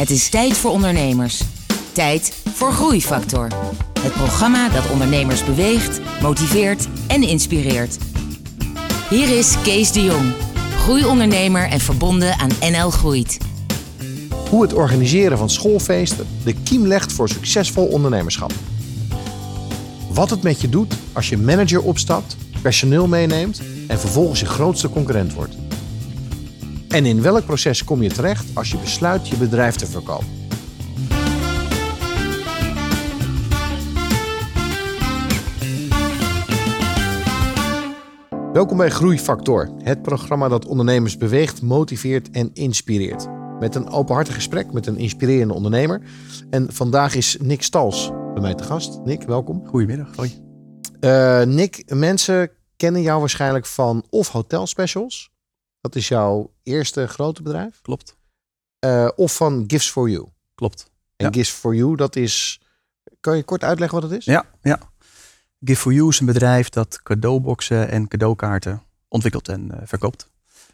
Het is tijd voor ondernemers. Tijd voor Groeifactor. Het programma dat ondernemers beweegt, motiveert en inspireert. Hier is Kees de Jong, groeiondernemer en verbonden aan NL Groeit. Hoe het organiseren van schoolfeesten de kiem legt voor succesvol ondernemerschap. Wat het met je doet als je manager opstapt, personeel meeneemt en vervolgens je grootste concurrent wordt. En in welk proces kom je terecht als je besluit je bedrijf te verkopen? Welkom bij Groeifactor, het programma dat ondernemers beweegt, motiveert en inspireert. Met een openhartig gesprek met een inspirerende ondernemer. En vandaag is Nick Stals bij mij te gast. Nick, welkom. Goedemiddag, hoi. Uh, Nick, mensen kennen jou waarschijnlijk van of Hotel Specials. Dat is jouw eerste grote bedrijf. Klopt. Uh, of van Gifts for You. Klopt. En Ja. Gifts for You, dat is... Kan je kort uitleggen wat het is? Ja, ja. Give for You is een bedrijf dat cadeauboxen en cadeaukaarten ontwikkelt en eh, verkoopt.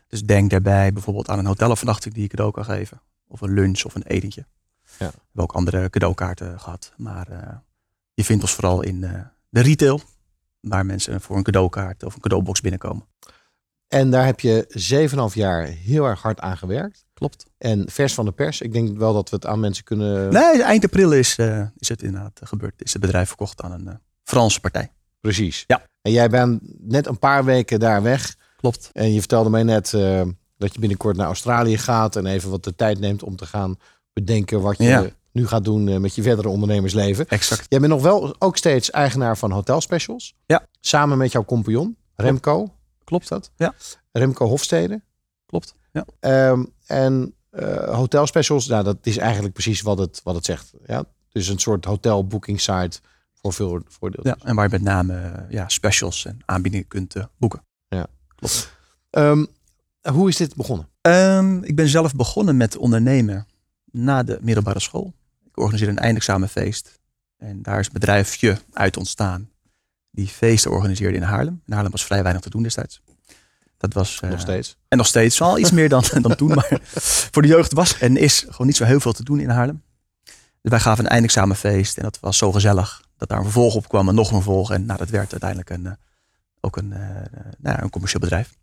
Dus denk daarbij bijvoorbeeld aan een hotelovernachting die je cadeau kan geven. Of een lunch of een etentje. Ja. We hebben ook andere cadeaukaarten gehad. Maar eh, je vindt ons vooral in eh, de retail. Waar mensen voor een cadeaukaart of een cadeaubox binnenkomen. En daar heb je 7,5 jaar heel erg hard aan gewerkt. Klopt. En vers van de pers. Ik denk wel dat we het aan mensen kunnen... Nee, eind april is, eh, is het inderdaad eh, gebeurd. Is het bedrijf verkocht aan een eh, Franse partij. Precies. Ja. En jij bent net een paar weken daar weg. Klopt. En je vertelde mij net eh, dat je binnenkort naar Australië gaat. En even wat de tijd neemt om te gaan bedenken wat je Ja. nu gaat doen met je verdere ondernemersleven. Exact. Jij bent nog wel ook steeds eigenaar van Hotel Specials. Ja. Samen met jouw compagnon, Remco. Klopt dat? Ja. Remco Hofstede. Klopt. Ja. Ehm, en eh, Hotel Specials, nou, dat is eigenlijk precies wat het, wat het zegt. Ja? Dus een soort hotel booking site voor veel voordelen. Ja, en waar je met name ja, specials en aanbiedingen kunt eh, boeken. Ehm, hoe is dit begonnen? Ehm, ik ben zelf begonnen met ondernemen na de middelbare school. Ik organiseerde een eindexamenfeest. En daar is een bedrijfje uit ontstaan. Die feesten organiseerde in Haarlem. In Haarlem was vrij weinig te doen destijds. Dat was, eh, Nog steeds. En nog steeds. Wel iets meer dan, dan toen. Maar voor de jeugd was en is gewoon niet zo heel veel te doen in Haarlem. Dus wij gaven een eindexamenfeest. En dat was zo gezellig. Dat daar een vervolg op kwam en nog een vervolg. En nou, dat werd uiteindelijk een, eh, ook een, eh, nou ja, een commercieel bedrijf.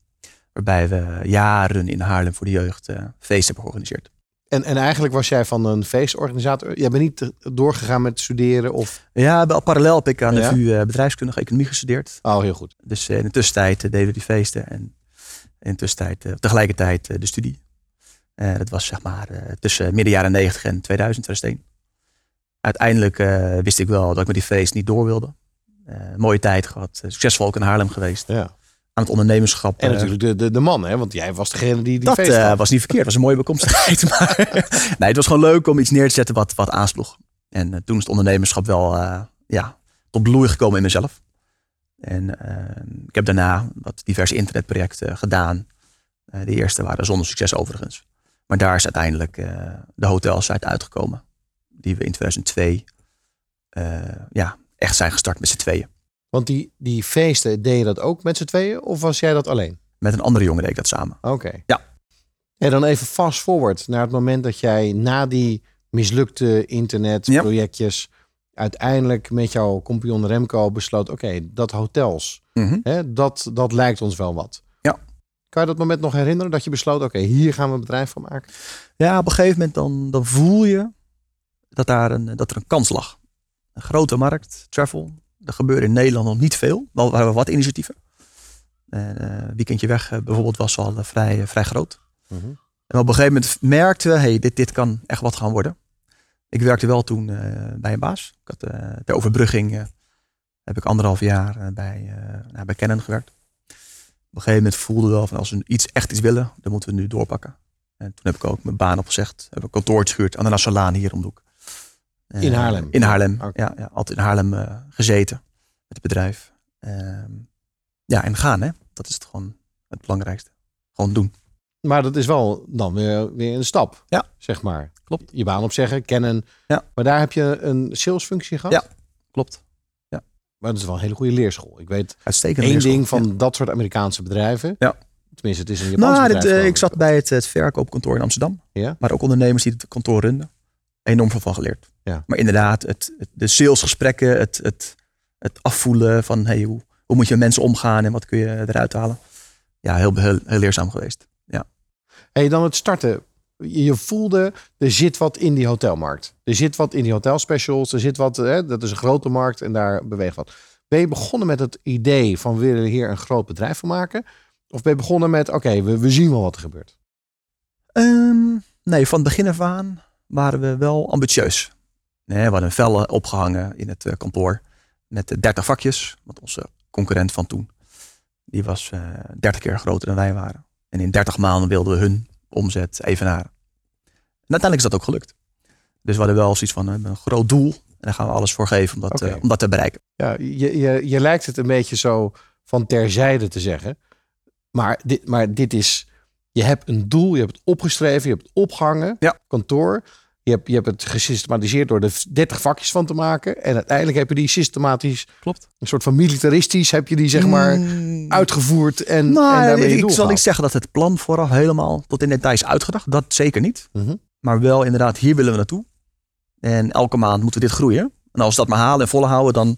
Waarbij we jaren in Haarlem voor de jeugd eh feesten hebben georganiseerd. En, en eigenlijk was jij van een feestorganisator. Jij bent niet doorgegaan met studeren of... Ja, wel parallel heb ik aan de? VU eh, bedrijfskundige economie gestudeerd. Oh, heel goed. Dus eh, in de tussentijd eh, deden we die feesten. En in de tussentijd tegelijkertijd de studie. Eh, dat was zeg maar tussen midden jaren 90 en 2000, 2001. Uiteindelijk wist ik wel dat ik met die feest niet door wilde. Mooie tijd gehad. eh, succesvol ook in Haarlem geweest. Ja. Aan het ondernemerschap. En eh, natuurlijk de, de, de man, hè? want jij was degene die die dat had. was niet verkeerd. Was een mooie bekomstigheid. maar nee, het was gewoon leuk om iets neer te zetten wat, wat aansloeg. En eh, toen is het ondernemerschap wel ja, tot bloei gekomen in mezelf. En ik heb daarna wat diverse internetprojecten gedaan. De eerste waren zonder succes overigens. Maar daar is uiteindelijk de hotelsite uitgekomen. Die we in 2002 eh, ja, echt zijn gestart met z'n tweeën. Want die, die feesten, deed je dat ook met z'n tweeën? Of was jij dat alleen? Met een andere jongen deed ik dat samen. Oké. Ja. En dan even fast forward naar het moment dat jij na die mislukte internetprojectjes... uiteindelijk met jouw compagnon Remco besloot... oké, dat hotels, Mhm. hè, dat, dat lijkt ons wel wat. Ja. Kan je dat moment nog herinneren? Dat je besloot, oké, hier gaan we een bedrijf van maken? Ja, op een gegeven moment dan, dan voel je dat, daar een, dat er een kans lag. Een grote markt, travel. Er gebeurde in Nederland nog niet veel. Wel waren wat initiatieven. En, eh, weekendje weg eh, bijvoorbeeld was al eh, vrij, vrij groot. En op een gegeven moment merkten we, hey, dit, dit kan echt wat gaan worden. Ik werkte wel toen bij een baas. Ik had, ter overbrugging heb ik anderhalf jaar bij, nou, bij Canon gewerkt. Op een gegeven moment voelde we wel van als we iets echt iets willen, dan moeten we nu doorpakken. En toen heb ik ook mijn baan opgezegd. Heb een kantoortje gehuurd aan de Nationalaan hier om de hoek. Eh, In Haarlem? In Haarlem, ja, ja. Altijd in Haarlem eh, gezeten met het bedrijf. Ehm, ja, en gaan hè. Dat is het gewoon het belangrijkste. Gewoon doen. Maar dat is wel dan weer, weer een stap, Ja. zeg maar. Klopt. Je baan opzeggen, kennen. Ja. Maar daar heb je een salesfunctie gehad? Ja. Klopt. Maar dat is wel een hele goede leerschool. Ik weet Uitstekend. één leerschool. ding van Ja. dat soort Amerikaanse bedrijven. Ja. Tenminste, het is een Japans Nou, bedrijf. dit, eh, ik zat bij het, het verkoopkantoor in Amsterdam. Ja? Maar ook ondernemers die het kantoor runden. Enorm veel van geleerd. Ja. Maar inderdaad, het, het- de salesgesprekken, het, het, het afvoelen van hey, hoe, hoe moet je met mensen omgaan en wat kun je eruit halen. Ja, heel, heel, heel leerzaam geweest. Ja. Hey, dan het starten. Je voelde, er zit wat in die hotelmarkt. Er zit wat in die hotelspecials. Er zit wat, hè, dat is een grote markt en daar beweegt wat. Ben je begonnen met het idee van we willen hier een groot bedrijf van maken? Of ben je begonnen met oké, we, we zien wel wat er gebeurt? Ehm, nee, van het begin af aan waren we wel ambitieus. Nee, we hadden een vellen opgehangen in het eh, kantoor met eh, 30 vakjes. Want onze concurrent van toen, die was eh 30 keer groter dan wij waren. En in 30 maanden wilden we hun omzet evenaren. En uiteindelijk is dat ook gelukt. Dus we hadden wel zoiets van een groot doel. En daar gaan we alles voor geven om dat, eh, om dat te bereiken. Ja, je, je, je lijkt het een beetje zo van terzijde te zeggen. Maar dit, maar dit is, je hebt een doel, je hebt het opgeschreven, je hebt het opgehangen, Ja. kantoor. Je hebt, je hebt het gesystematiseerd door er 30 vakjes van te maken. En uiteindelijk heb je die systematisch, Klopt. een soort van militaristisch, heb je die zeg maar Mm. uitgevoerd. En, Nou, en daarmee ik doel zal niet zeggen dat het plan vooraf helemaal tot in detail is uitgedacht. Dat zeker niet. Mhm. Maar wel inderdaad, hier willen we naartoe. En elke maand moeten we dit groeien. En als we dat maar halen en volhouden, dan...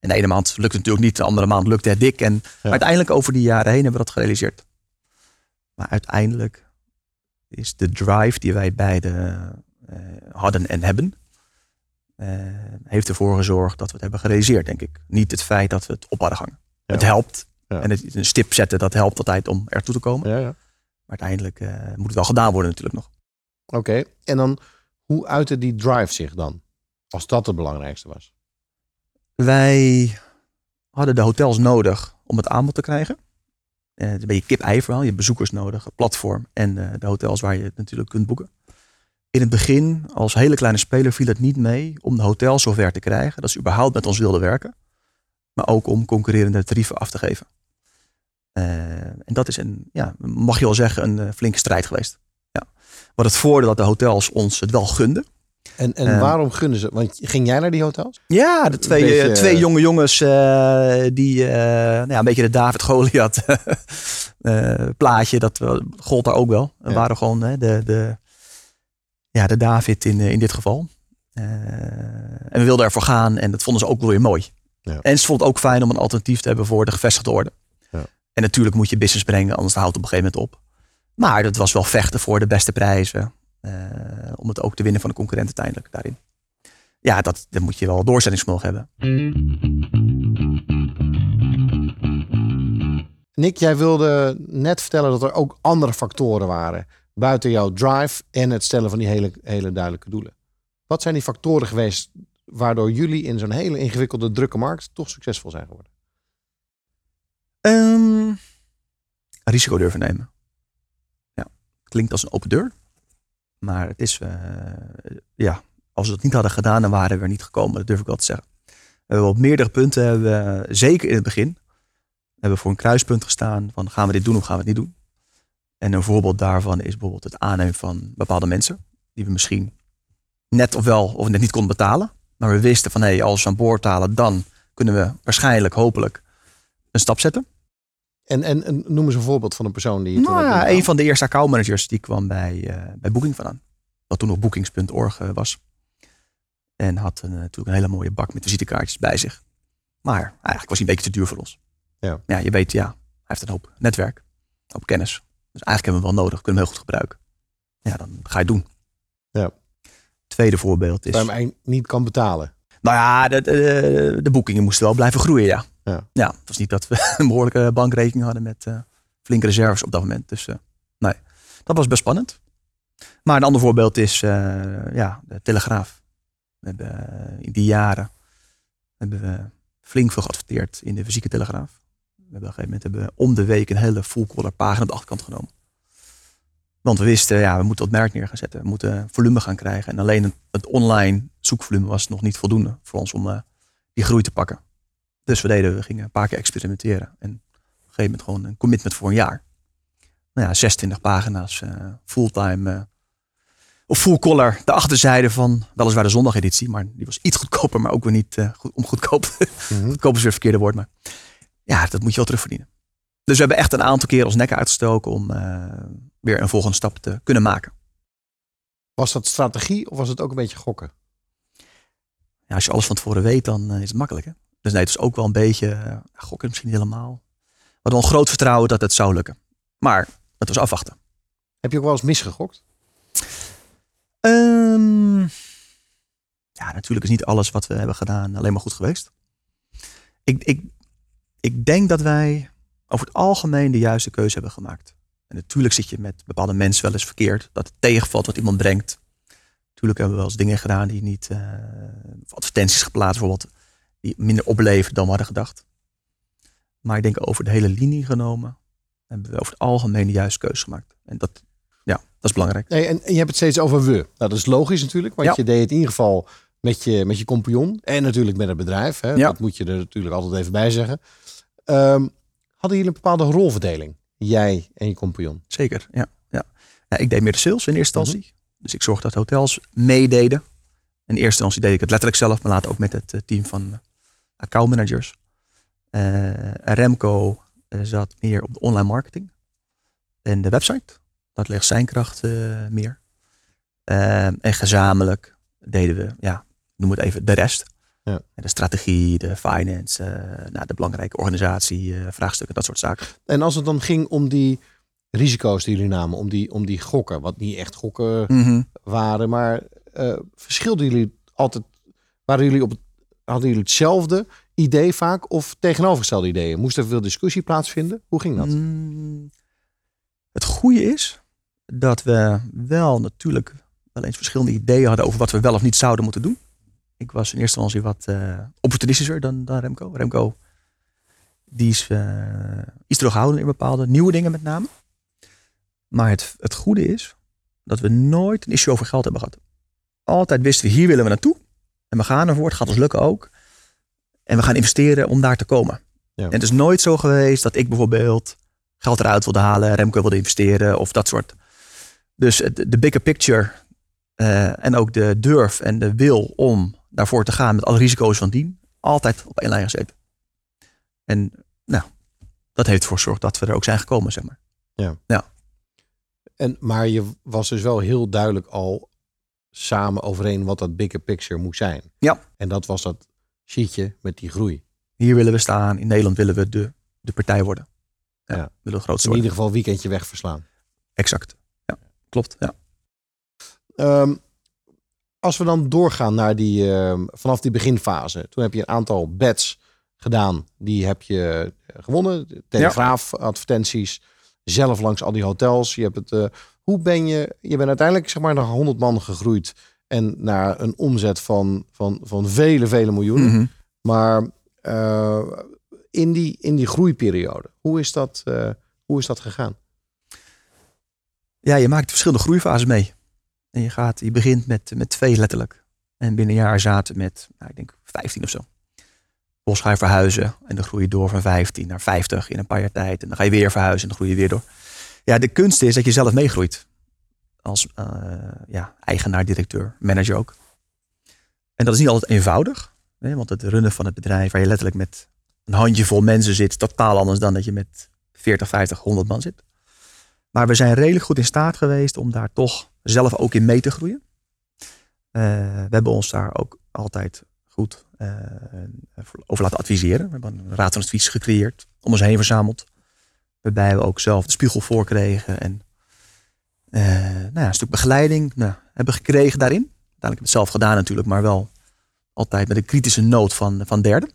En de ene maand lukt het natuurlijk niet, de andere maand lukt het dik. En uiteindelijk over die jaren heen hebben we dat gerealiseerd. Maar uiteindelijk is de drive die wij beide eh, hadden en hebben... eh, heeft ervoor gezorgd dat we het hebben gerealiseerd, denk ik. Niet het feit dat we het op hadden hangen. Ja. Het helpt. Ja. En het, een stip zetten, dat helpt altijd om ertoe te komen. Ja, ja. Maar uiteindelijk eh, moet het wel gedaan worden natuurlijk nog. Oké, en dan hoe uitte die drive zich dan? Als dat het belangrijkste was. Wij hadden de hotels nodig om het aanbod te krijgen. Eh, het is een beetje kip-ei verhaal. Je hebt bezoekers nodig, een platform en eh, de hotels waar je het natuurlijk kunt boeken. In het begin, als hele kleine speler, viel het niet mee om de hotels zover te krijgen dat ze überhaupt met ons wilden werken. Maar ook om concurrerende tarieven af te geven. Eh, en dat is een, ja, mag je wel zeggen, een eh, flinke strijd geweest. Ja. Wat het voordeel dat de hotels ons het wel gunden. En, en Eh. waarom gunnen ze? Want ging jij naar die hotels? Ja, de twee, beetje, twee jonge jongens die nou ja, een beetje de David Goliath plaatje, dat gold daar ook wel. We Ja. waren gewoon de, de, ja, de David in, eh, in dit geval. Eh, en we wilden ervoor gaan en dat vonden ze ook wel weer mooi. Ja. En ze vond het ook fijn om een alternatief te hebben voor de gevestigde orde. Ja. En natuurlijk moet je business brengen, anders houdt het op een gegeven moment op. Maar dat was wel vechten voor de beste prijzen. eh, om het ook te winnen van de concurrent uiteindelijk daarin. Ja, dat, dan moet je wel doorzettingsvermogen hebben. Nick, jij wilde net vertellen dat er ook andere factoren waren. Buiten jouw drive en het stellen van die hele, hele duidelijke doelen. Wat zijn die factoren geweest waardoor jullie in zo'n hele ingewikkelde, drukke markt toch succesvol zijn geworden? Ehm, risico durven nemen. Ja, klinkt als een open deur. Maar het is, eh, ja, als we dat niet hadden gedaan, dan waren we er niet gekomen. Dat durf ik wel te zeggen. Hebben op meerdere punten, hebben we, zeker in het begin, hebben we voor een kruispunt gestaan van gaan we dit doen of gaan we het niet doen. En een voorbeeld daarvan is bijvoorbeeld het aannemen van bepaalde mensen. Die we misschien net of wel of net niet konden betalen. Maar we wisten van hé, hey, als we aan boord halen, dan kunnen we waarschijnlijk, hopelijk, een stap zetten. En, en, en noem eens een voorbeeld van een persoon die... Nou ja, een van de eerste accountmanagers die kwam bij, eh, bij Booking vandaan. Wat toen nog bookings.org eh, was. En had een, natuurlijk een hele mooie bak met visitekaartjes bij zich. Maar eigenlijk was hij een beetje te duur voor ons. Ja. ja, je weet, ja, hij heeft een hoop netwerk, een hoop kennis. Dus eigenlijk hebben we hem wel nodig, kunnen we hem heel goed gebruiken. Ja, dan ga je het doen. Ja. Tweede voorbeeld is... Waar je hem niet kan betalen. Nou ja, de, de, de boekingen moesten wel blijven groeien, ja. Ja. het was niet dat we een behoorlijke bankrekening hadden met eh, flinke reserves op dat moment. Dus eh, nee, dat was best spannend. Maar een ander voorbeeld is eh, ja, de Telegraaf. We hebben in die jaren hebben we flink veel geadverteerd in de fysieke Telegraaf. We hebben op een gegeven moment hebben we om de week een hele full color pagina op de achterkant genomen. Want we wisten, ja, we moeten dat merk neer gaan zetten. We moeten volume gaan krijgen. En alleen het, online zoekvolume was nog niet voldoende voor ons om eh, die groei te pakken. Dus we deden, we gingen een paar keer experimenteren. En op een gegeven moment gewoon een commitment voor een jaar. Nou ja, 26 pagina's, eh, fulltime. eh, of full color, de achterzijde van weliswaar de zondageditie. Maar die was iets goedkoper, maar ook weer niet goed, om goedkoop. Mhm. goedkoop is weer het verkeerde woord. Maar ja, dat moet je wel terugverdienen. Dus we hebben echt een aantal keer ons nek uitgestoken om uh, weer een volgende stap te kunnen maken. Was dat strategie of was het ook een beetje gokken? Ja, als je alles van tevoren weet, dan is het makkelijk. Hè? Dus nee, het is ook wel een beetje uh, gokken misschien niet helemaal. We hadden wel groot vertrouwen dat het zou lukken. Maar het was afwachten. Heb je ook wel eens misgegokt? Um, ja, natuurlijk is niet alles wat we hebben gedaan alleen maar goed geweest. Ik, ik, ik denk dat wij over het algemeen de juiste keuze hebben gemaakt. En natuurlijk zit je met bepaalde mensen wel eens verkeerd. Dat het tegenvalt wat iemand brengt. Natuurlijk hebben we wel eens dingen gedaan die niet... Uh, advertenties geplaatst bijvoorbeeld. Die minder opleveren dan we hadden gedacht. Maar ik denk over de hele linie genomen. Hebben we over het algemeen de juiste keuze gemaakt. En dat, ja, dat is belangrijk. Nee, en, je hebt het steeds over we. Nou, dat is logisch natuurlijk. Want je deed het in ieder geval met je, met je compagnon. En natuurlijk met het bedrijf. Hè? Ja. Dat moet je er natuurlijk altijd even bij zeggen. Um, hadden jullie een bepaalde rolverdeling? Jij en je compagnon? Zeker, ja. ja. Nou, ik deed meer de sales in eerste instantie. Mhm. Dus ik zorgde dat hotels meededen. In eerste instantie deed ik het letterlijk zelf, maar later ook met het eh, team van eh, account managers. Uh, Remco zat meer op de online marketing en de website. Dat ligt zijn kracht meer. Ehm, en gezamenlijk deden we, ja, noem het even, de rest. Ja. De strategie, de finance, uh, nou, de belangrijke organisatie, uh, vraagstukken, dat soort zaken. En als het dan ging om die risico's die jullie namen, om die, om die gokken, wat niet echt gokken Mhm. waren, maar uh, verschilden jullie altijd, waren jullie op het, hadden jullie hetzelfde idee vaak of tegenovergestelde ideeën? Moest er veel discussie plaatsvinden? Hoe ging dat? Mm, het goede is dat we wel natuurlijk wel eens verschillende ideeën hadden over wat we wel of niet zouden moeten doen. Ik was in eerste instantie wat uh, opportunistischer dan, dan Remco. Remco die is uh, iets terughoudend in bepaalde nieuwe dingen met name. Maar het, het goede is dat we nooit een issue over geld hebben gehad. Altijd wisten we, hier willen we naartoe. En we gaan ervoor, het gaat ons lukken ook. En we gaan investeren om daar te komen. Ja. En het is nooit zo geweest dat ik bijvoorbeeld geld eruit wilde halen, Remco wilde investeren of dat soort. Dus de bigger picture uh, en ook de durf en de wil om daarvoor te gaan met alle risico's van dien, altijd op één lijn gezeten. En nou, dat heeft ervoor gezorgd dat we er ook zijn gekomen, zeg maar. Ja. ja. En, maar je was dus wel heel duidelijk al samen overeen wat dat bigger picture moest zijn. Ja. En dat was dat sheetje met die groei. Hier willen we staan. In Nederland willen we de, de partij worden. Ja, ja. willen we In ieder geval weekendje weg verslaan. Exact. Ja, klopt. Ja. Um, als we dan doorgaan naar die, uh, vanaf die beginfase. Toen heb je een aantal bets gedaan. Die heb je eh, gewonnen. Telegraaf, ja. advertenties. Zelf langs al die hotels. Je hebt het, uh, hoe ben je, je bent uiteindelijk zeg maar naar 100 man gegroeid. En naar een omzet van, van, van vele, vele miljoenen. Mm -hmm. Maar uh, in, die, in die groeiperiode, hoe is dat, hoe is dat gegaan? Ja, je maakt verschillende groeifases mee. En je, gaat, je begint met, met twee letterlijk. En binnen een jaar zaten met, nou, ik denk 15 of zo. Bos ga je verhuizen en dan groei je door van 15 naar 50 in een paar jaar tijd. En dan ga je weer verhuizen en dan groei je weer door. Ja, de kunst is dat je zelf meegroeit. Als uh, ja, eigenaar, directeur, manager ook. En dat is niet altijd eenvoudig. Hè, want het runnen van het bedrijf waar je letterlijk met een handjevol mensen zit, totaal anders dan dat je met 40, 50, 100 man zit. Maar we zijn redelijk goed in staat geweest om daar toch zelf ook in mee te groeien. Uh, we hebben ons daar ook altijd goed uh, over laten adviseren. We hebben een raad van advies gecreëerd, om ons heen verzameld. Waarbij we ook zelf de spiegel voor kregen en uh, nou ja, een stuk begeleiding nou, hebben gekregen daarin. Uiteindelijk heb ik het zelf gedaan natuurlijk, maar wel altijd met een kritische noot van, van derden.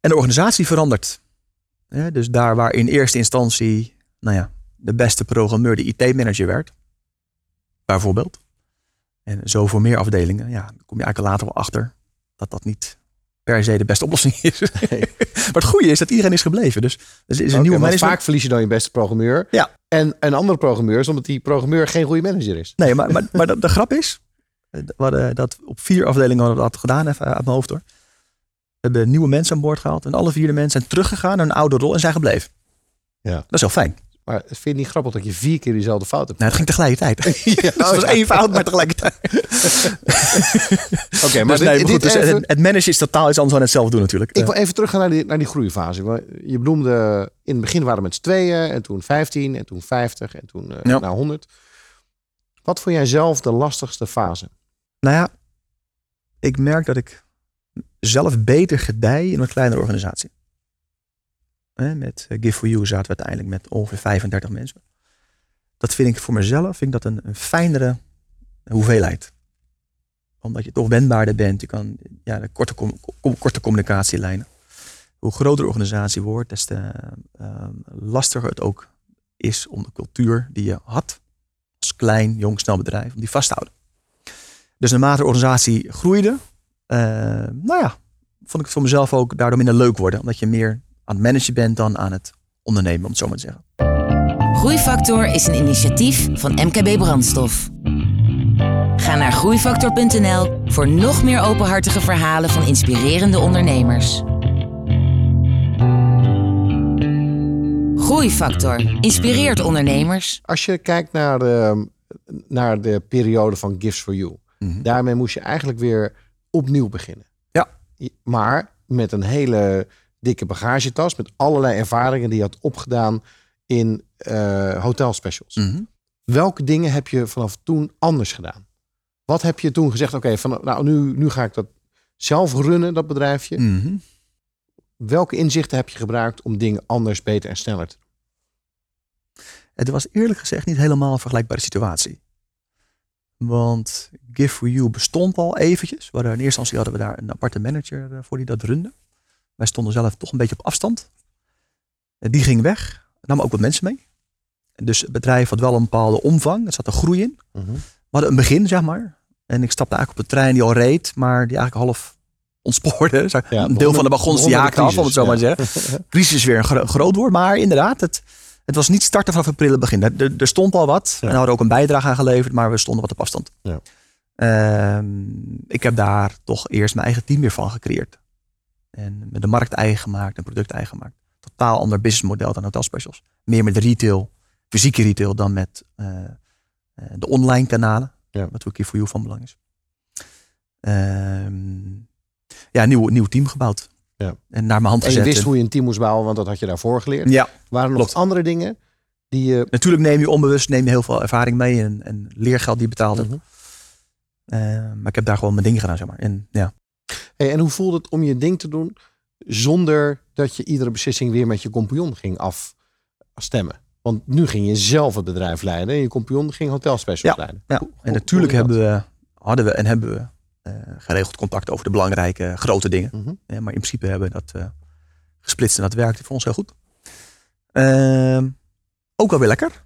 En de organisatie verandert. Dus daar waar in eerste instantie nou ja, de beste programmeur de IT-manager werd, bijvoorbeeld. En zo voor meer afdelingen, ja, dan kom je eigenlijk later wel achter dat dat niet per se de beste oplossing is. Nee. maar het goede is dat iedereen is gebleven. Dus is een okay, nieuwe manager. Vaak verlies je dan je beste programmeur. Ja. En een andere programmeur, omdat die programmeur geen goede manager is. Nee, maar, maar, maar de, de, grap is, we dat op vier afdelingen hadden we dat gedaan, even uit mijn hoofd hoor. We hebben nieuwe mensen aan boord gehaald. En alle vier de mensen zijn teruggegaan naar een oude rol en zijn gebleven. Ja. Dat is heel fijn. Maar vind je het niet grappig dat je vier keer diezelfde fout hebt? Nou, het ging tegelijkertijd. Ja, Dus het was één fout, maar tegelijkertijd. Oké, maar Dus nee, dit, maar goed, dit dus even- het, het managen is totaal iets anders dan het zelf doen natuurlijk. Ik wil even terug gaan naar die, naar die groeifase. Je benoemde, in het begin waren we met z'n tweeën, en toen 15, en toen 50, en toen eh Ja. nou 100. Wat vond jij zelf de lastigste fase? Nou ja, ik merk dat ik zelf beter gedij in een kleinere organisatie. Met eh, Give for You zaten we uiteindelijk met ongeveer 35 mensen. Dat vind ik voor mezelf vind ik dat een, fijnere hoeveelheid. Omdat je toch wendbaarder bent. Je kan ja, de korte, korte communicatielijnen. Hoe groter de organisatie wordt, des te ehm, lastiger het ook is om de cultuur die je had als klein, jong, snel bedrijf, om die vast te houden. Dus naarmate de organisatie groeide, eh, nou ja, vond ik het voor mezelf ook daardoor minder leuk worden. Omdat je meer aan het managen bent dan aan het ondernemen, om het zo maar te zeggen. Groeifactor is een initiatief van MKB Brandstof. Ga naar groeifactor.nl voor nog meer openhartige verhalen van inspirerende ondernemers. Groeifactor inspireert ondernemers. Als je kijkt naar de, naar de periode van Gifts for You. Mhm. Daarmee moest je eigenlijk weer opnieuw beginnen. Ja. Maar met een hele dikke bagagetas. Met allerlei ervaringen die je had opgedaan in eh hotelspecials. Mhm. Welke dingen heb je vanaf toen anders gedaan? Wat heb je toen gezegd? Oké, van nou nu, nu ga ik dat zelf runnen, dat bedrijfje. Mhm. Welke inzichten heb je gebruikt om dingen anders, beter en sneller te doen? Het was eerlijk gezegd niet helemaal een vergelijkbare situatie. Want Give for You bestond al eventjes. We hadden in eerste instantie hadden we daar een aparte manager eh, voor die dat runde. Wij stonden zelf toch een beetje op afstand. Eh, Die ging weg. Nam ook wat mensen mee. Dus het bedrijf had wel een bepaalde omvang. Er zat een groei in. Mhm. We hadden een begin, zeg maar. En ik stapte eigenlijk op de trein die al reed, maar die eigenlijk half ontspoorde. Ja, een deel van de wagons die haakte af, om het zo maar te zeggen. Crisis is weer een gro- groot woord, maar inderdaad, het, het was niet starten vanaf prille begin. Er, er, stond al wat. En we hadden ook een bijdrage aan geleverd, maar we stonden wat op afstand. Ja. Ehm, ik heb daar toch eerst mijn eigen team weer van gecreëerd. En met de markt eigen gemaakt en product eigen gemaakt. Totaal ander businessmodel dan Hotel Specials. Meer met retail, fysieke retail dan met eh, eh, de online kanalen. Ja. Wat ook hier voor jou van belang is. Ehm, ja, een nieuw, nieuw team gebouwd. Ja. En naar mijn hand En je gezet. wist hoe je een team moest bouwen, want dat had je daarvoor geleerd. Ja, Waren er nog klopt. andere dingen die je... natuurlijk neem je onbewust neem je heel veel ervaring mee en, en leergeld die je betaald hebt. Mhm. Eh, maar ik heb daar gewoon mijn ding gedaan, zeg maar. En ja, Hey, en hoe voelde het om je ding te doen zonder dat je iedere beslissing weer met je compagnon ging afstemmen? Want nu ging je zelf het bedrijf leiden en je compagnon ging hotelspecials leiden. ja. Hoe- hoe- en natuurlijk hebben we, hadden we en hebben we eh, geregeld contact over de belangrijke grote dingen. Mhm. Maar in principe hebben we dat eh, gesplitst en dat werkte voor ons heel goed. Ehm, ook wel weer lekker,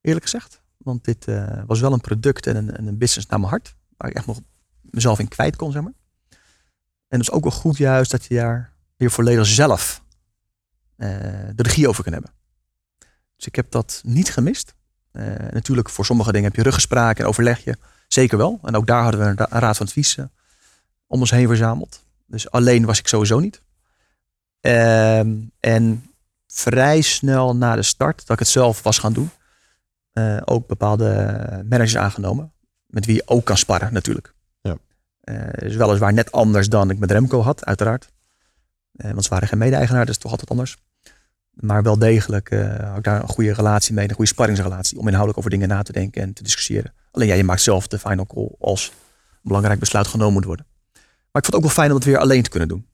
eerlijk gezegd. Want dit eh, was wel een product en een, en een business naar mijn hart. Waar ik echt nog mezelf in kwijt kon, zeg maar. En het is ook wel goed juist dat je daar weer volledig zelf eh, de regie over kan hebben. Dus ik heb dat niet gemist. Eh, natuurlijk, voor sommige dingen heb je ruggespraak en overleg je. Zeker wel. En ook daar hadden we een, ra- een raad van advies eh, om ons heen verzameld. Dus alleen was ik sowieso niet. Ehm, en vrij snel na de start, dat ik het zelf was gaan doen, ook bepaalde managers aangenomen. Met wie je ook kan sparren, natuurlijk. Ja. Eh, dus weliswaar net anders dan ik met Remco had, uiteraard. Eh, want ze waren geen mede-eigenaar, dus toch altijd anders. Maar wel degelijk eh had ik daar een goede relatie mee, een goede sparringsrelatie. Om inhoudelijk over dingen na te denken en te discussiëren. Alleen ja, je maakt zelf de final call als een belangrijk besluit genomen moet worden. Maar ik vond het ook wel fijn om het weer alleen te kunnen doen.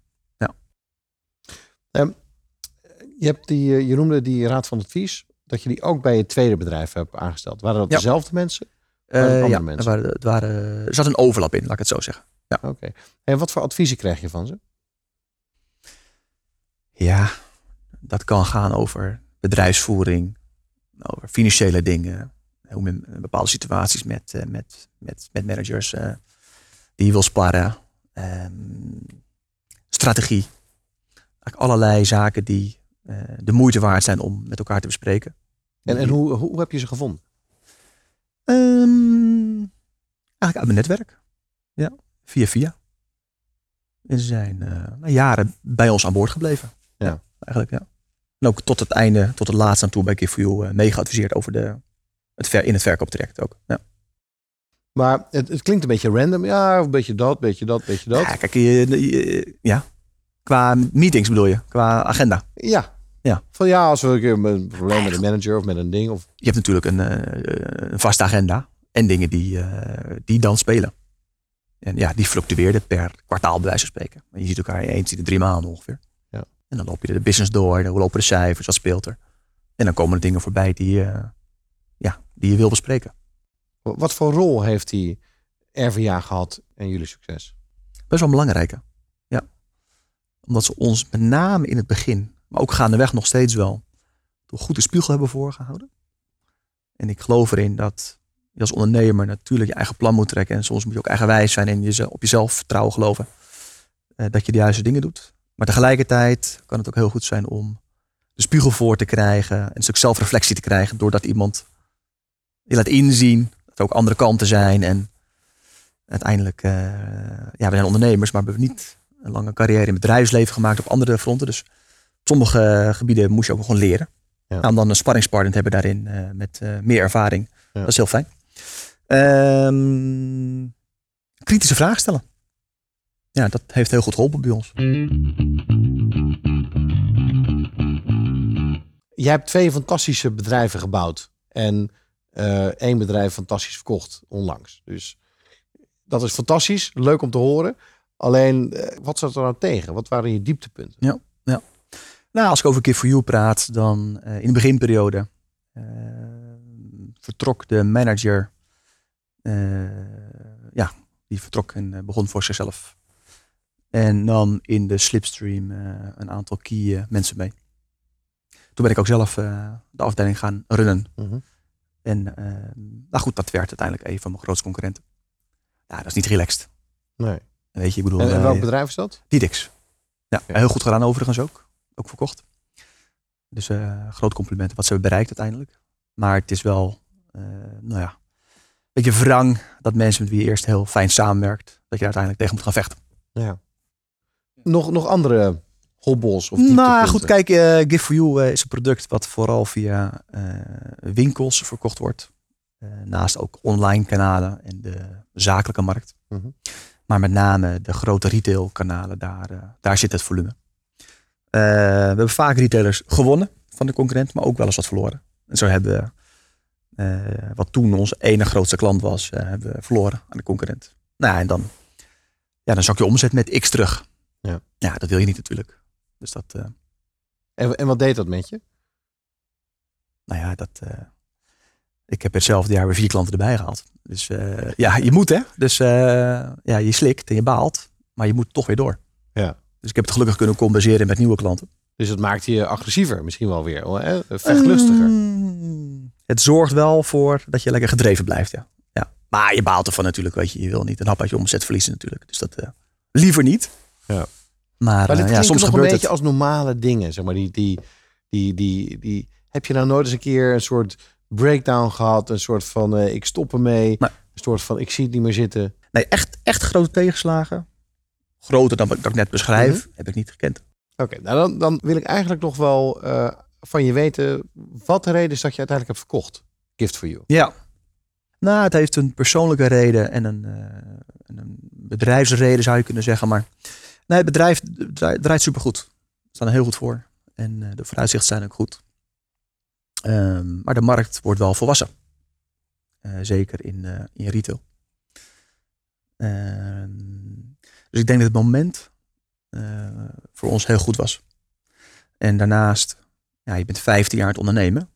Je, hebt die, je noemde die raad van advies, dat je die ook bij je tweede bedrijf hebt aangesteld. Waren dat Ja. dezelfde mensen? Eh, ja, mensen? Er, waren, het waren, er zat een overlap in, laat ik het zo zeggen. Oké. En wat voor adviezen krijg je van ze? Ja, dat kan gaan over bedrijfsvoering, over financiële dingen. Hoe men in bepaalde situaties met, eh, met, met, met managers eh, die je wil sparren. ehm, strategie. Eigenlijk allerlei zaken die de moeite waard zijn om met elkaar te bespreken. En, en hoe, hoe heb je ze gevonden? Ehm, eigenlijk uit mijn netwerk. Ja, via via. En ze zijn eh, na jaren bij ons aan boord gebleven. Ja. eigenlijk ja. En ook tot het einde, tot het laatste aan toe bij Give You uh, meegeadviseerd over de, het ver, in het verkooptraject ook. Ja. Maar het, het, klinkt een beetje random. Ja, een beetje dat, beetje dat, beetje dat. Ja, kijk, je, ja. Qua meetings bedoel je, qua agenda. Ja. Ja. Van ja, als we een keer een probleem met een manager of met een ding. Of... Je hebt natuurlijk een, een vaste agenda en dingen die, uh, die dan spelen. En ja, die fluctueerde per kwartaal bij wijze van spreken. Je ziet elkaar eens in de drie maanden ongeveer. Ja. En dan loop je de business door, dan lopen de cijfers, wat speelt er. En dan komen er dingen voorbij die, uh, ja, die je wil bespreken. Wat voor rol heeft die RVA gehad in jullie succes? Best wel een belangrijke. Ja. Omdat ze ons met name in het begin, maar ook gaandeweg nog steeds wel, toch goed de spiegel hebben voorgehouden. En ik geloof erin dat je als ondernemer natuurlijk je eigen plan moet trekken. En soms moet je ook eigenwijs zijn en je op jezelf vertrouwen geloven. Uh, dat je de juiste dingen doet. Maar tegelijkertijd kan het ook heel goed zijn om de spiegel voor te krijgen. En een stuk zelfreflectie te krijgen. Doordat iemand je laat inzien dat er ook andere kanten zijn. En uiteindelijk, uh, ja, we zijn ondernemers, maar we hebben niet een lange carrière in het bedrijfsleven gemaakt op andere fronten. Dus sommige gebieden moest je ook gewoon leren. Ja. Nou, dan een sparringspartner te hebben daarin uh, met meer ervaring. Ja. Dat is heel fijn. Um, kritische vragen stellen. Ja, dat heeft heel goed geholpen bij ons. Jij hebt twee fantastische bedrijven gebouwd. En uh, één bedrijf fantastisch verkocht onlangs. Dus dat is fantastisch. Leuk om te horen. Alleen, uh, wat zat er nou tegen? Wat waren je dieptepunten? Ja. Nou, als ik over Give for You praat, dan uh, in de beginperiode vertrok de manager uh, ja, die vertrok en begon voor zichzelf. En nam in de slipstream een aantal key mensen mee. Toen ben ik ook zelf de afdeling gaan runnen. Mm -hmm. En nou goed, dat werd uiteindelijk een van mijn grootste concurrenten. Ja, dat is niet relaxed. Nee. Weet je, ik bedoel, en, en welk bedrijf is dat? Didix. Ja, ja, heel goed gedaan overigens ook. Ook verkocht. Dus groot compliment wat ze hebben bereikt uiteindelijk. Maar het is wel, nou ja, beetje wrang dat mensen met wie je eerst heel fijn samenwerkt, dat je uiteindelijk tegen moet gaan vechten. Ja. Nog, nog andere hobbels? Of nou goed, kijk, uh, Give for You uh, is een product wat vooral via uh, winkels verkocht wordt. naast ook online kanalen en de zakelijke markt. Mm -hmm. Maar met name de grote retail kanalen, daar, daar zit het volume. We hebben vaak retailers gewonnen van de concurrent, maar ook wel eens wat verloren. En zo hebben we uh, wat toen onze ene grootste klant was, uh, hebben we verloren aan de concurrent. Nou, en dan, ja, dan zak je omzet met x terug. Ja. ja, dat wil je niet natuurlijk. Dus dat, uh... en, en wat deed dat met je? Nou ja, dat, ik heb hetzelfde jaar weer vier klanten erbij gehaald. Dus ja, je moet hè. Dus ja, je slikt en je baalt, maar je moet toch weer door. Dus ik heb het gelukkig kunnen compenseren met nieuwe klanten. Dus het maakt je agressiever misschien wel weer. Hè? Vechtlustiger. Mm, het zorgt wel voor dat je lekker gedreven blijft. Ja. ja. Maar je baalt ervan natuurlijk. Weet je. je wil niet een hap uit je omzet verliezen natuurlijk. Dus dat uh, liever niet. Ja. Maar, maar uh, ja, soms nog gebeurt een beetje het. als normale dingen. Zeg maar, die, die, die, die, die, heb je nou nooit eens een keer een soort breakdown gehad? Een soort van uh, ik stop ermee. Nee. Een soort van ik zie het niet meer zitten. Nee, echt, echt grote tegenslagen. Groter dan wat ik net beschrijf, mm -hmm. heb ik niet gekend. Oké, okay, nou dan, dan wil ik eigenlijk nog wel uh, van je weten wat de reden is dat je uiteindelijk hebt verkocht. Gift for You. Ja. Nou, het heeft een persoonlijke reden en een, uh, een bedrijfsreden zou je kunnen zeggen. Maar nee, het bedrijf draait, draait supergoed. We staan er heel goed voor. En uh, de vooruitzichten zijn ook goed. Um, maar de markt wordt wel volwassen. zeker in, in retail. Dus ik denk dat het moment uh, voor ons heel goed was. En daarnaast, ja, je bent 15 jaar aan het ondernemen.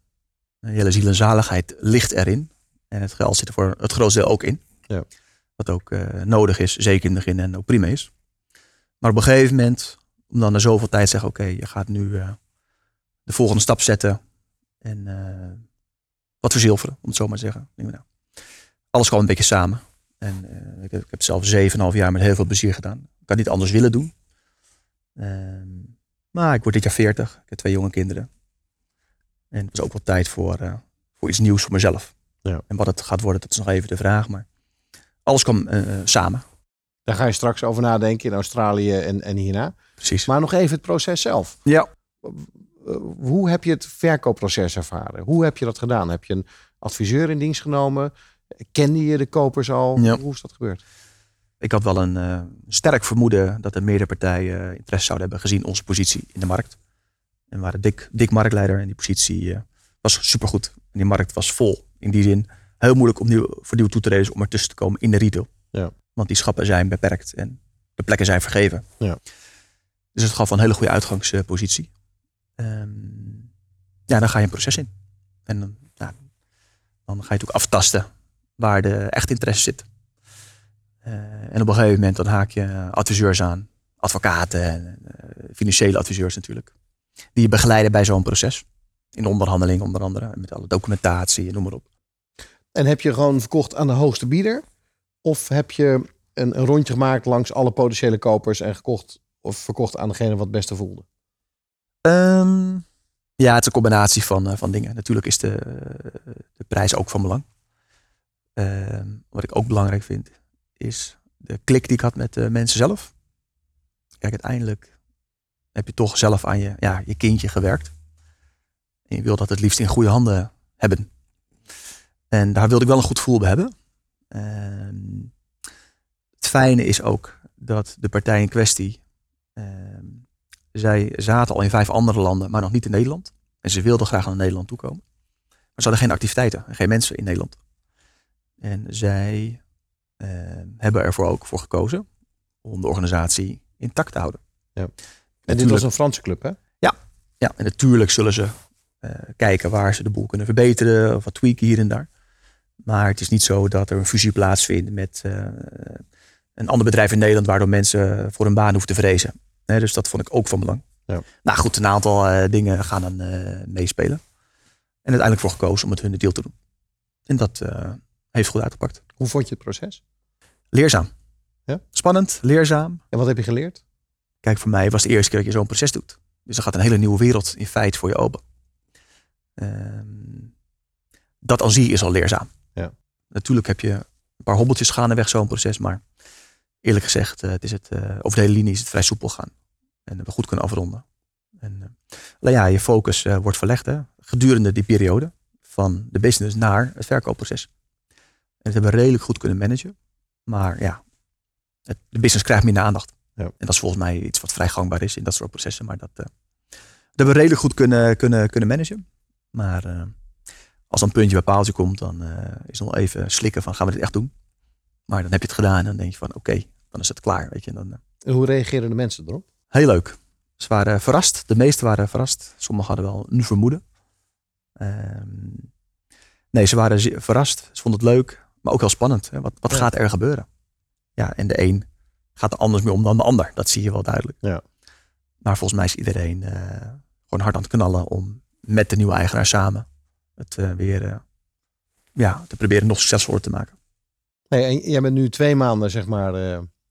De hele ziel en zaligheid ligt erin. En het geld zit er voor het grootste deel ook in. Ja. Wat ook uh, nodig is, zeker in het begin en ook prima is. Maar op een gegeven moment, om dan na zoveel tijd te zeggen, oké, okay, je gaat nu uh, de volgende stap zetten. En wat verzilveren, om het zo maar te zeggen. Nou, alles kwam een beetje samen. En ik heb, ik heb zelf 7,5 jaar met heel veel plezier gedaan. Ik had niet anders willen doen. Um, maar ik word dit jaar 40. Ik heb twee jonge kinderen. En het was ook wel tijd voor, uh, voor iets nieuws voor mezelf. Ja. En wat het gaat worden, dat is nog even de vraag. Maar alles kwam uh, samen. Daar ga je straks over nadenken in Australië en, en hierna. Precies. Maar nog even het proces zelf. Ja. eh, hoe heb je het verkoopproces ervaren? Hoe heb je dat gedaan? Heb je een adviseur in dienst genomen? Kende je de kopers al? Ja. Hoe is dat gebeurd? Ik had wel een eh, sterk vermoeden dat er meerdere partijen eh, interesse zouden hebben gezien onze positie in de markt. En we waren dik, dik marktleider en die positie eh, was supergoed. En die markt was vol. In die zin heel moeilijk om nieuw, voor nieuwe toe te treden om ertussen te komen in de retail. Ja. Want die schappen zijn beperkt en de plekken zijn vergeven. Ja. Dus het gaf een hele goede uitgangspositie. Ehm, ja, dan ga je een proces in. En dan, nou, dan ga je natuurlijk aftasten waar de echt interesse zit. Eh, en op een gegeven moment dan haak je adviseurs aan, advocaten, en, eh, financiële adviseurs natuurlijk, die je begeleiden bij zo'n proces. In de onderhandeling onder andere, met alle documentatie en noem maar op. En heb je gewoon verkocht aan de hoogste bieder? Of heb je een, een rondje gemaakt langs alle potentiële kopers en gekocht of verkocht aan degene wat het beste voelde? Ehm, ja, het is een combinatie van, eh, van dingen. Natuurlijk is de, de prijs ook van belang. Ehm, wat ik ook belangrijk vind, is de klik die ik had met de mensen zelf. Kijk, uiteindelijk heb je toch zelf aan je, ja, je kindje gewerkt. En je wil dat het liefst in goede handen hebben. En daar wilde ik wel een goed gevoel bij hebben. Ehm, het fijne is ook dat de partij in kwestie. ehm, zij zaten al in vijf andere landen, maar nog niet in Nederland. En ze wilden graag naar Nederland toekomen. Maar ze hadden geen activiteiten en geen mensen in Nederland. En zij ehm, hebben ervoor ook voor gekozen om de organisatie intact te houden. Ja. En dit was een Franse club, hè? ja, en natuurlijk zullen ze eh, kijken waar ze de boel kunnen verbeteren of wat tweaken hier en daar. Maar het is niet zo dat er een fusie plaatsvindt met eh, een ander bedrijf in Nederland, waardoor mensen voor hun baan hoeven te vrezen. Dus dat vond ik ook van belang. Ja. Nou goed, een aantal eh, dingen gaan dan meespelen. En uiteindelijk voor gekozen om het hun deal te doen. En dat heeft goed uitgepakt. Hoe vond je het proces? Leerzaam. Ja? Spannend, leerzaam. En wat heb je geleerd? Kijk, voor mij was het de eerste keer dat je zo'n proces doet. Dus er gaat een hele nieuwe wereld in feite voor je open. Ehm, dat al zie je is al leerzaam. Ja. Natuurlijk heb je een paar hobbeltjes gaandeweg zo'n proces, maar eerlijk gezegd, eh, het is het, eh, over de hele linie is het vrij soepel gaan. En we goed kunnen afronden. En, nou ja, je focus wordt verlegd hè, gedurende die periode van de business naar het verkoopproces. En dat hebben we redelijk goed kunnen managen. Maar ja, het, de business krijgt minder aandacht. Ja. En dat is volgens mij iets wat vrij gangbaar is in dat soort processen. Maar dat, eh, dat hebben we redelijk goed kunnen, kunnen, kunnen managen. Maar eh, als een puntje bij paaltje komt, dan eh, is het nog even slikken van gaan we dit echt doen. Maar dan heb je het gedaan en dan denk je van oké, dan is het klaar. Weet je. En dan, En hoe reageerden de mensen erop? heel leuk. Ze waren verrast. De meesten waren verrast. Sommigen hadden wel een vermoeden. Ehm, nee, ze waren verrast. Ze vonden het leuk, maar ook heel spannend. Hè? Wat, wat Ja. gaat er gebeuren? Ja, en de een gaat er anders mee om dan de ander. Dat zie je wel duidelijk. Ja. Maar volgens mij is iedereen eh, gewoon hard aan het knallen om met de nieuwe eigenaar samen het eh, weer eh, ja, te proberen nog succesvoller te maken. Nee, en jij bent nu twee maanden, zeg maar,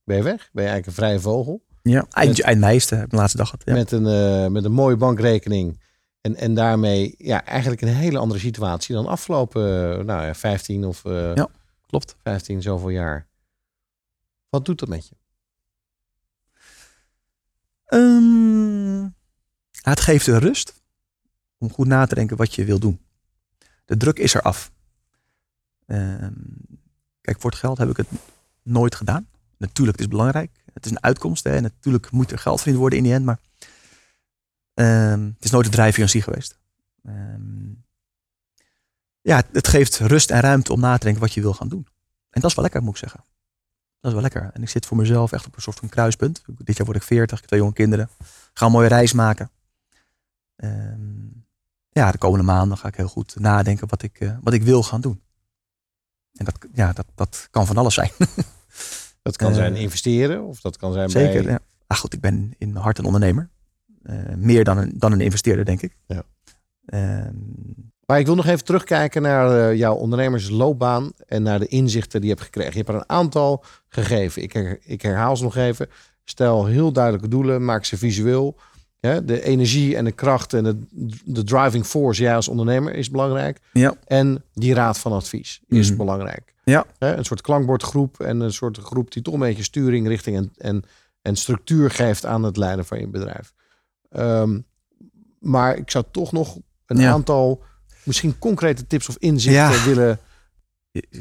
ben je weg? Ben je eigenlijk een vrije vogel? Ja, eind, eind mei is de, heb ik de laatste dag gehad. Ja. Met, een, met een mooie bankrekening. En, en daarmee ja, eigenlijk een hele andere situatie dan afgelopen nou, ja, 15 of Ja. Klopt. 15 zoveel jaar. Wat doet dat met je? Ehm, het geeft de rust om goed na te denken wat je wil doen. De druk is er af. Ehm, kijk, voor het geld heb ik het nooit gedaan. Natuurlijk, het is belangrijk. Het is een uitkomst. Hè. En natuurlijk moet er geld verdiend worden in die end. Maar ehm, het is nooit de drijfveer geweest. Ehm, ja, het, geeft rust en ruimte om na te denken wat je wil gaan doen. En dat is wel lekker, moet ik zeggen. Dat is wel lekker. En ik zit voor mezelf echt op een soort van kruispunt. Dit jaar word ik 40, ik heb twee jonge kinderen. Ga een mooie reis maken. Ehm, ja, de komende maanden ga ik heel goed nadenken wat ik, eh, wat ik wil gaan doen. En dat, ja, dat, dat kan van alles zijn. Dat kan Eh, zijn investeren of dat kan zijn Zeker. bij... Ja. Ah, goed, ik ben in mijn hart een ondernemer. Eh, meer dan een, dan een investeerder, denk ik. Ja. Maar ik wil nog even terugkijken naar eh, jouw ondernemersloopbaan en naar de inzichten die je hebt gekregen. Je hebt er een aantal gegeven. Ik, her- ik herhaal ze nog even. Stel heel duidelijke doelen, maak ze visueel. De energie en de kracht en de, de driving force, jij als ondernemer, is belangrijk. ja. En die raad van advies is Mhm. belangrijk. Ja. Een soort klankbordgroep en een soort groep die toch een beetje sturing, richting en, en, en structuur geeft aan het leiden van je bedrijf. Ehm, maar ik zou toch nog een Ja. aantal misschien concrete tips of inzichten Ja. willen.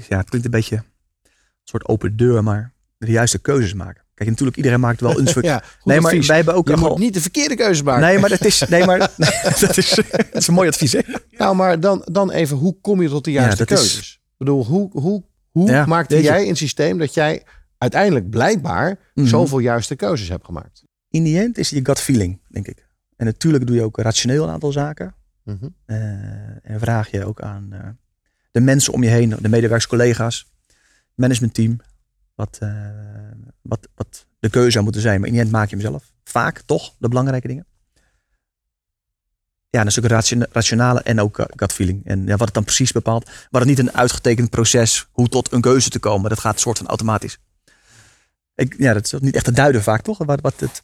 Ja, het klinkt een beetje een soort open deur, maar de juiste keuzes maken. Kijk, natuurlijk, iedereen maakt wel een soort... Ja, nee, maar advies. wij hebben ook Je moet niet de verkeerde keuze maken. Nee, maar dat is... Nee, maar nee, dat, is dat is een mooi advies, hè? Nou, maar dan, dan even, hoe kom je tot de juiste is- keuzes? Ik bedoel, hoe, hoe, hoe Ja, maakte jij een systeem dat jij uiteindelijk blijkbaar Mhm. zoveel juiste keuzes hebt gemaakt? In die end is je gut feeling, denk ik. En natuurlijk doe je ook rationeel een aantal zaken. Mhm. Eh, en vraag je ook aan eh, de mensen om je heen, de medewerkers, collega's, managementteam, wat, eh, wat, wat de keuze zou moeten zijn. Maar in die end maak je hem zelf. Vaak toch de belangrijke dingen. Ja, dat is een rationale en ook gut feeling. En ja, wat het dan precies bepaalt. Maar het niet een uitgetekend proces hoe tot een keuze te komen. Dat gaat soort van automatisch. Ik, ja, dat is niet echt te duiden vaak, toch? Wat, wat, het,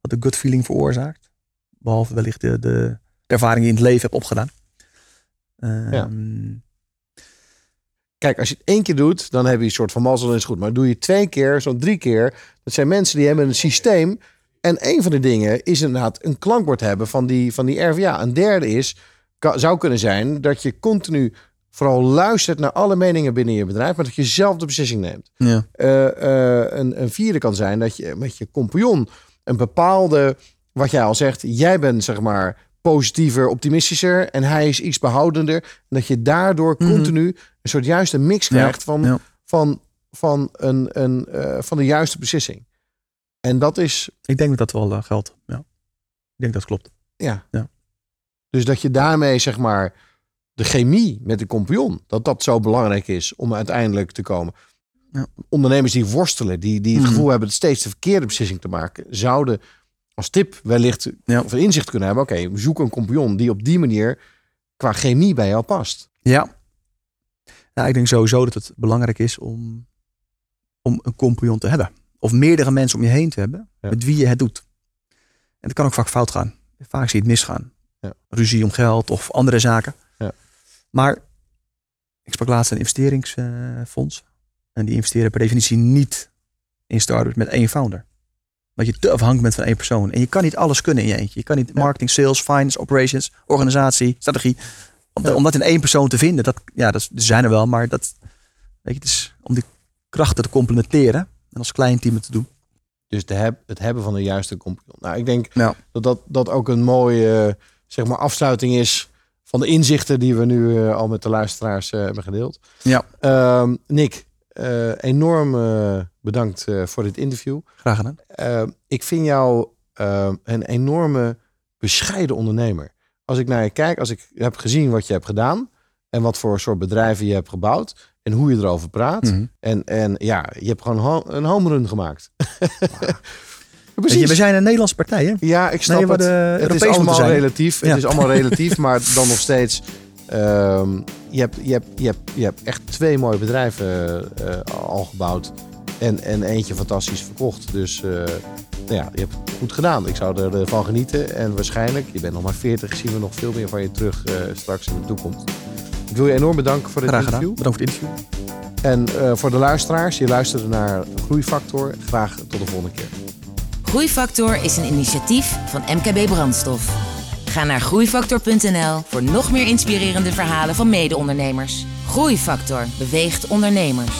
wat de gut feeling veroorzaakt. Behalve wellicht de, de, de ervaring die je in het leven hebt opgedaan. Ehm, Kijk, als je het één keer doet, dan heb je een soort van mazzel en is goed. Maar doe je twee keer, zo'n drie keer. Dat zijn mensen die hebben een systeem. En een van de dingen is inderdaad een klankbord hebben van die, van die RVA. Een derde is, kan, zou kunnen zijn dat je continu vooral luistert naar alle meningen binnen je bedrijf. Maar dat je zelf de beslissing neemt. ja. Eh, eh, een, een vierde kan zijn dat je met je compagnon een bepaalde, wat jij al zegt, jij bent zeg maar positiever, optimistischer en hij is iets behoudender. En dat je daardoor Mhm. continu een soort juiste mix krijgt van, ja. van, van, een, een, eh, van de juiste beslissing. En dat is, Ik denk dat dat wel eh, geldt. Ja. Ik denk dat klopt. ja. Ja. Dus dat je daarmee zeg maar de chemie met de compagnon, dat dat zo belangrijk is om uiteindelijk te komen. Ja. Ondernemers die worstelen, die, die het Mhm. gevoel hebben steeds de verkeerde beslissing te maken, zouden als tip wellicht Ja. of inzicht kunnen hebben. Oké, zoek een compagnon die op die manier qua chemie bij jou past. Ja. ja. Ik denk sowieso dat het belangrijk is om, om een compagnon te hebben. Of meerdere mensen om je heen te hebben Ja. met wie je het doet. En het kan ook vaak fout gaan. Vaak zie je het misgaan. Ja. Ruzie om geld of andere zaken. Ja. Maar ik sprak laatst een investeringsfonds. en die investeren per definitie niet in startups met één founder. Dat je te afhankelijk bent van één persoon. En je kan niet alles kunnen in je eentje. Je kan niet marketing, sales, finance, operations, organisatie, strategie. Om, Ja. om dat in één persoon te vinden, dat, ja, dat er zijn er wel, maar dat, weet je, het is om die krachten te complementeren en als klein team het te doen. Dus de heb, het hebben van de juiste compagnon. Nou, ik denk Ja. dat, dat dat ook een mooie zeg maar afsluiting is van de inzichten die we nu eh, al met de luisteraars eh, hebben gedeeld. Ja. Ehm, Nick, enorm eh, bedankt eh, voor dit interview. Graag gedaan. Eh, ik vind jou eh, een enorme bescheiden ondernemer. Als ik naar je kijk, als ik heb gezien wat je hebt gedaan en wat voor soort bedrijven je hebt gebouwd en hoe je erover praat. Mhm. En, en ja, je hebt gewoon ho- een home run gemaakt. Je, we zijn een Nederlandse partij, hè? Ja, ik snap Nee, het. Het is allemaal relatief. Het is allemaal relatief, maar dan nog steeds. Ehm, je, hebt, je, hebt, je, hebt, je hebt echt twee mooie bedrijven eh, al gebouwd. En, en eentje fantastisch verkocht. Dus eh, nou ja, je hebt het goed gedaan. Ik zou ervan genieten. En waarschijnlijk, je bent nog maar 40, zien we nog veel meer van je terug eh, straks in de toekomst. Ik wil je enorm bedanken voor dit Graag interview. gedaan. Bedankt voor het interview. En eh, voor de luisteraars, je luisterde naar Groeifactor. Graag tot de volgende keer. Groeifactor is een initiatief van MKB Brandstof. Ga naar groeifactor.nl voor nog meer inspirerende verhalen van mede-ondernemers. Groeifactor beweegt ondernemers.